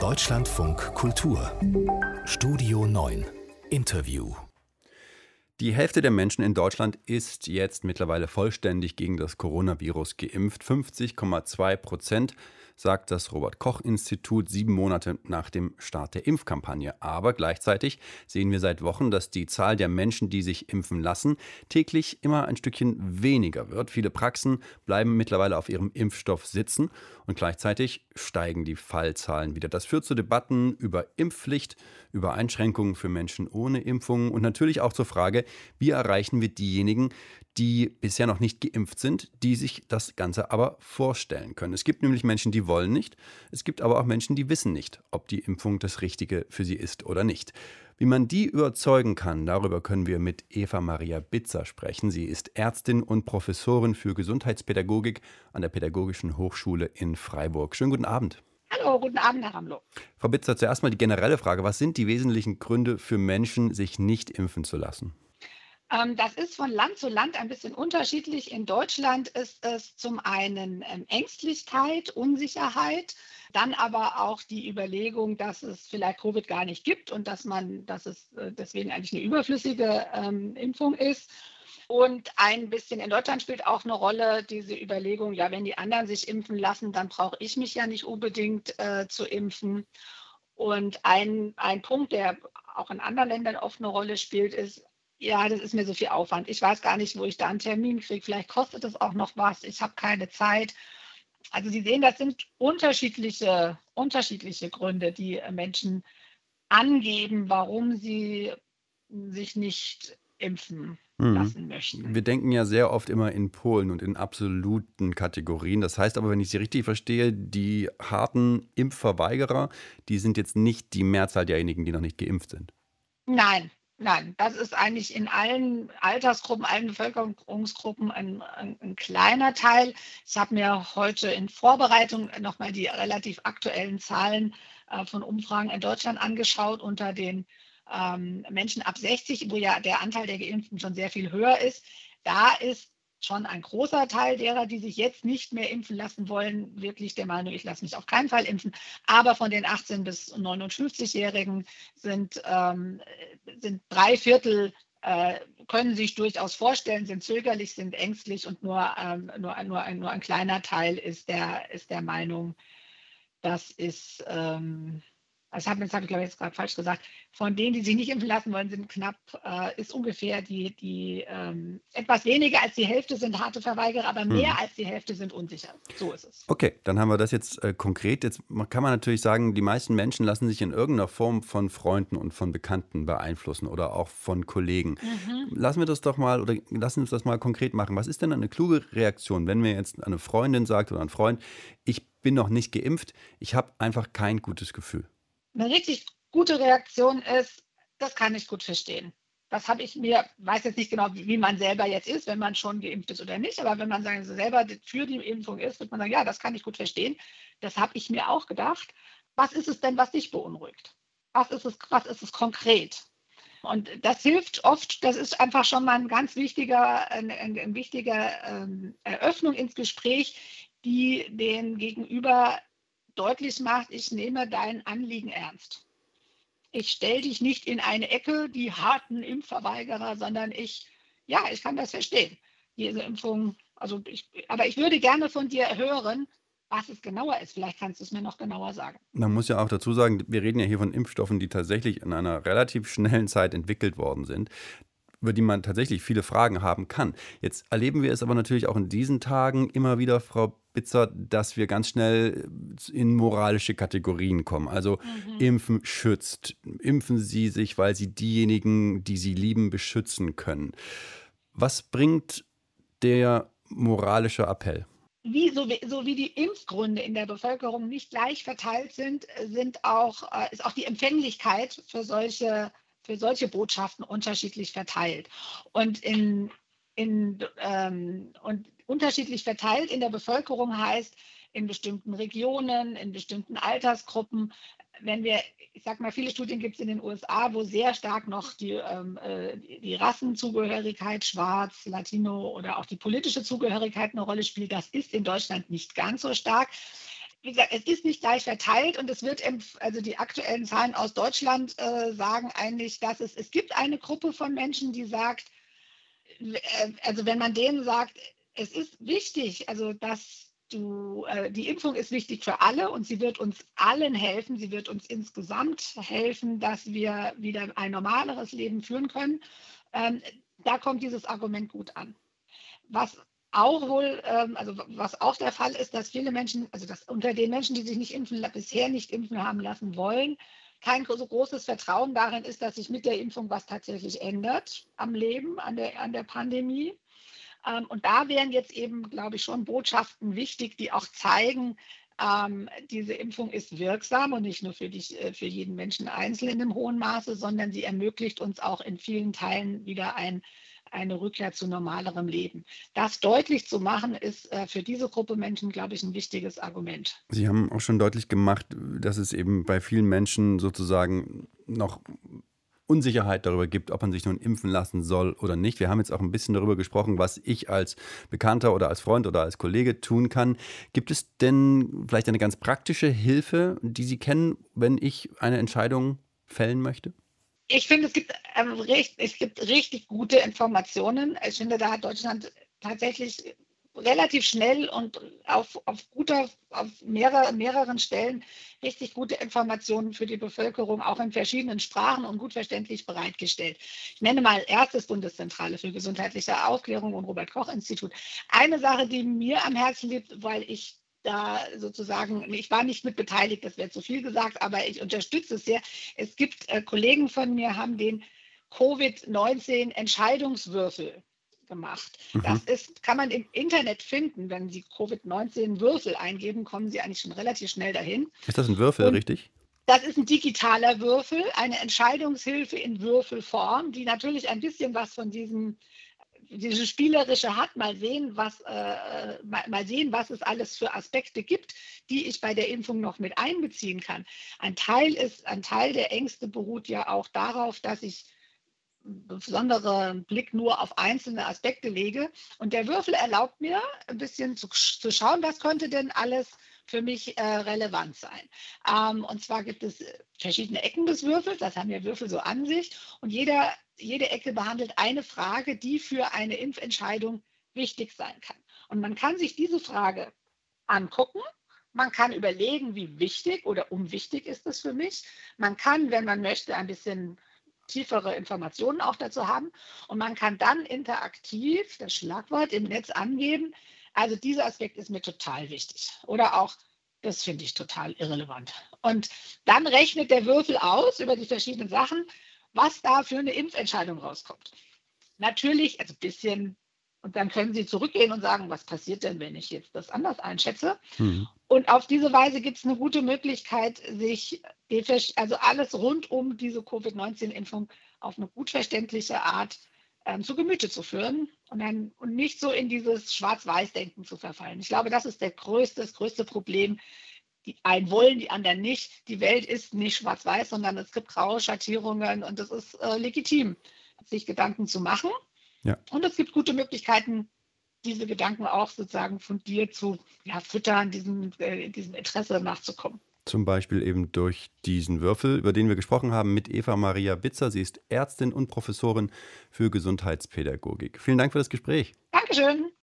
Deutschlandfunk Kultur. Studio 9 Interview. Die Hälfte der Menschen in Deutschland ist jetzt mittlerweile vollständig gegen das Coronavirus geimpft. 50,2 Prozent sagt das Robert Koch Institut sieben Monate nach dem Start der Impfkampagne. Aber gleichzeitig sehen wir seit Wochen, dass die Zahl der Menschen, die sich impfen lassen, täglich immer ein Stückchen weniger wird. Viele Praxen bleiben mittlerweile auf ihrem Impfstoff sitzen und gleichzeitig steigen die Fallzahlen wieder. Das führt zu Debatten über Impfpflicht, über Einschränkungen für Menschen ohne Impfungen und natürlich auch zur Frage, wie erreichen wir diejenigen, die bisher noch nicht geimpft sind, die sich das Ganze aber vorstellen können. Es gibt nämlich Menschen, die wollen nicht. Es gibt aber auch Menschen, die wissen nicht, ob die Impfung das Richtige für sie ist oder nicht. Wie man die überzeugen kann, darüber können wir mit Eva Maria Bitzer sprechen. Sie ist Ärztin und Professorin für Gesundheitspädagogik an der Pädagogischen Hochschule in Freiburg. Schönen guten Abend. Hallo, guten Abend, Herr Ramlo. Frau Bitzer, zuerst mal die generelle Frage. Was sind die wesentlichen Gründe für Menschen, sich nicht impfen zu lassen? Ähm, das ist von Land zu Land ein bisschen unterschiedlich. In Deutschland ist es zum einen ähm, Ängstlichkeit, Unsicherheit, dann aber auch die Überlegung, dass es vielleicht Covid gar nicht gibt und dass man, dass es äh, deswegen eigentlich eine überflüssige ähm, Impfung ist. Und ein bisschen in Deutschland spielt auch eine Rolle diese Überlegung, ja, wenn die anderen sich impfen lassen, dann brauche ich mich ja nicht unbedingt äh, zu impfen. Und ein, ein Punkt, der auch in anderen Ländern oft eine Rolle spielt, ist ja, das ist mir so viel Aufwand. Ich weiß gar nicht, wo ich da einen Termin kriege. Vielleicht kostet es auch noch was. Ich habe keine Zeit. Also Sie sehen, das sind unterschiedliche, unterschiedliche Gründe, die Menschen angeben, warum sie sich nicht impfen mhm. lassen möchten. Wir denken ja sehr oft immer in Polen und in absoluten Kategorien. Das heißt aber, wenn ich Sie richtig verstehe, die harten Impfverweigerer, die sind jetzt nicht die Mehrzahl derjenigen, die noch nicht geimpft sind. Nein, Nein, das ist eigentlich in allen Altersgruppen, allen Bevölkerungsgruppen ein, ein, ein kleiner Teil. Ich habe mir heute in Vorbereitung nochmal die relativ aktuellen Zahlen äh, von Umfragen in Deutschland angeschaut unter den ähm, Menschen ab 60, wo ja der Anteil der Geimpften schon sehr viel höher ist. Da ist schon ein großer Teil derer, die sich jetzt nicht mehr impfen lassen wollen, wirklich der Meinung, ich lasse mich auf keinen Fall impfen. Aber von den 18- bis 59-Jährigen sind, ähm, sind drei Viertel äh, können sich durchaus vorstellen, sind zögerlich, sind ängstlich und nur, ähm, nur, nur, ein, nur ein kleiner Teil ist der, ist der Meinung, das ist, ähm, das habe hab ich glaube ich jetzt gerade falsch gesagt, von denen, die sich nicht impfen lassen wollen, sind knapp, äh, ist ungefähr die, die ähm, etwas weniger als die Hälfte sind harte Verweigerer, aber mehr hm. als die Hälfte sind unsicher. So ist es. Okay, dann haben wir das jetzt äh, konkret. Jetzt kann man natürlich sagen, die meisten Menschen lassen sich in irgendeiner Form von Freunden und von Bekannten beeinflussen oder auch von Kollegen. Mhm. Lassen wir das doch mal oder lassen uns das mal konkret machen. Was ist denn eine kluge Reaktion, wenn mir jetzt eine Freundin sagt oder ein Freund, ich bin noch nicht geimpft, ich habe einfach kein gutes Gefühl? Eine richtig gute Reaktion ist, das kann ich gut verstehen. Das habe ich mir, weiß jetzt nicht genau, wie man selber jetzt ist, wenn man schon geimpft ist oder nicht, aber wenn man sagen, selber für die Impfung ist, wird man sagen, ja, das kann ich gut verstehen. Das habe ich mir auch gedacht. Was ist es denn, was dich beunruhigt? Was ist es, was ist es konkret? Und das hilft oft, das ist einfach schon mal ein ganz wichtiger, eine, eine wichtige ähm, Eröffnung ins Gespräch, die den Gegenüber deutlich macht, ich nehme dein Anliegen ernst. Ich stelle dich nicht in eine Ecke, die harten Impfverweigerer, sondern ich, ja, ich kann das verstehen. Diese Impfung, also ich, aber ich würde gerne von dir hören, was es genauer ist. Vielleicht kannst du es mir noch genauer sagen. Man muss ja auch dazu sagen, wir reden ja hier von Impfstoffen, die tatsächlich in einer relativ schnellen Zeit entwickelt worden sind über die man tatsächlich viele Fragen haben kann. Jetzt erleben wir es aber natürlich auch in diesen Tagen immer wieder, Frau Bitzer, dass wir ganz schnell in moralische Kategorien kommen. Also mhm. Impfen schützt. Impfen Sie sich, weil Sie diejenigen, die Sie lieben, beschützen können. Was bringt der moralische Appell? Wie, so, wie, so wie die Impfgründe in der Bevölkerung nicht gleich verteilt sind, sind auch, äh, ist auch die Empfänglichkeit für solche für solche Botschaften unterschiedlich verteilt. Und, in, in, ähm, und unterschiedlich verteilt in der Bevölkerung heißt, in bestimmten Regionen, in bestimmten Altersgruppen. Wenn wir, ich sage mal, viele Studien gibt es in den USA, wo sehr stark noch die, ähm, äh, die Rassenzugehörigkeit, Schwarz, Latino oder auch die politische Zugehörigkeit eine Rolle spielt. Das ist in Deutschland nicht ganz so stark. wie gesagt, es ist nicht gleich verteilt und es wird, also die aktuellen Zahlen aus Deutschland äh, sagen eigentlich, dass es, es gibt eine Gruppe von Menschen, die sagt, äh, also wenn man denen sagt, es ist wichtig, also dass du, äh, die Impfung ist wichtig für alle und sie wird uns allen helfen, sie wird uns insgesamt helfen, dass wir wieder ein normaleres Leben führen können. Ähm, da kommt dieses Argument gut an. Was auch wohl, ähm, also was auch der Fall ist, dass viele Menschen, also dass unter den Menschen, die sich nicht impfen, bisher nicht impfen haben lassen wollen, kein so großes Vertrauen darin ist, dass sich mit der Impfung was tatsächlich ändert am Leben, an der, an der Pandemie. Ähm, und da wären jetzt eben, glaube ich, schon Botschaften wichtig, die auch zeigen, ähm, diese Impfung ist wirksam und nicht nur für, dich, äh, für jeden Menschen einzeln in einem hohen Maße, sondern sie ermöglicht uns auch in vielen Teilen wieder ein eine Rückkehr zu normalerem Leben. Das deutlich zu machen, ist äh, für diese Gruppe Menschen, glaube ich, ein wichtiges Argument. Sie haben auch schon deutlich gemacht, dass es eben bei vielen Menschen sozusagen noch Unsicherheit darüber gibt, ob man sich nun impfen lassen soll oder nicht. Wir haben jetzt auch ein bisschen darüber gesprochen, was ich als Bekannter oder als Freund oder als Kollege tun kann. Gibt es denn vielleicht eine ganz praktische Hilfe, die Sie kennen, wenn ich eine Entscheidung fällen möchte? ich finde, es gibt, ähm, recht, es gibt richtig gute Informationen. Ich finde, da hat Deutschland tatsächlich relativ schnell und auf, auf guter, auf mehrer, mehreren Stellen richtig gute Informationen für die Bevölkerung, auch in verschiedenen Sprachen und gut verständlich bereitgestellt. Ich nenne mal erstes Bundeszentrale für gesundheitliche Aufklärung und Robert Koch Institut. Eine Sache, die mir am Herzen liegt, weil ich da sozusagen, ich war nicht mit beteiligt, das wäre zu viel gesagt, aber ich unterstütze es sehr. Es gibt äh, Kollegen von mir, haben den Covid-19 Entscheidungswürfel gemacht. Mhm. Das ist, kann man im Internet finden. Wenn Sie Covid-19 Würfel eingeben, kommen Sie eigentlich schon relativ schnell dahin. Ist das ein Würfel, Und richtig? Das ist ein digitaler Würfel, eine Entscheidungshilfe in Würfelform, die natürlich ein bisschen was von diesem diese spielerische hat, mal sehen, was, äh, mal, mal, sehen, was es alles für Aspekte gibt, die ich bei der Impfung noch mit einbeziehen kann. Ein Teil ist, ein Teil der Ängste beruht ja auch darauf, dass ich besonderen Blick nur auf einzelne Aspekte lege. Und der Würfel erlaubt mir, ein bisschen zu, zu schauen, was könnte denn alles für mich äh, relevant sein. Ähm, und zwar gibt es verschiedene Ecken des Würfels, das haben ja Würfel so an sich. Und jeder jede Ecke behandelt eine Frage, die für eine Impfentscheidung wichtig sein kann. Und man kann sich diese Frage angucken. Man kann überlegen, wie wichtig oder unwichtig ist es für mich. Man kann, wenn man möchte, ein bisschen tiefere Informationen auch dazu haben. Und man kann dann interaktiv das Schlagwort im Netz angeben. Also dieser Aspekt ist mir total wichtig. Oder auch, das finde ich total irrelevant. Und dann rechnet der Würfel aus über die verschiedenen Sachen was da für eine Impfentscheidung rauskommt. Natürlich, also ein bisschen, und dann können Sie zurückgehen und sagen, was passiert denn, wenn ich jetzt das anders einschätze? Mhm. Und auf diese Weise gibt es eine gute Möglichkeit, sich also alles rund um diese Covid-19-Impfung auf eine gut verständliche Art ähm, zu Gemüte zu führen und, dann, und nicht so in dieses Schwarz-Weiß-Denken zu verfallen. Ich glaube, das ist der größte, das größte Problem, die einen wollen, die anderen nicht. Die Welt ist nicht schwarz-weiß, sondern es gibt graue Schattierungen und es ist äh, legitim, sich Gedanken zu machen. Ja. Und es gibt gute Möglichkeiten, diese Gedanken auch sozusagen fundiert zu ja, füttern, diesem, äh, diesem Interesse nachzukommen. Zum Beispiel eben durch diesen Würfel, über den wir gesprochen haben, mit Eva Maria Bitzer. Sie ist Ärztin und Professorin für Gesundheitspädagogik. Vielen Dank für das Gespräch. Dankeschön.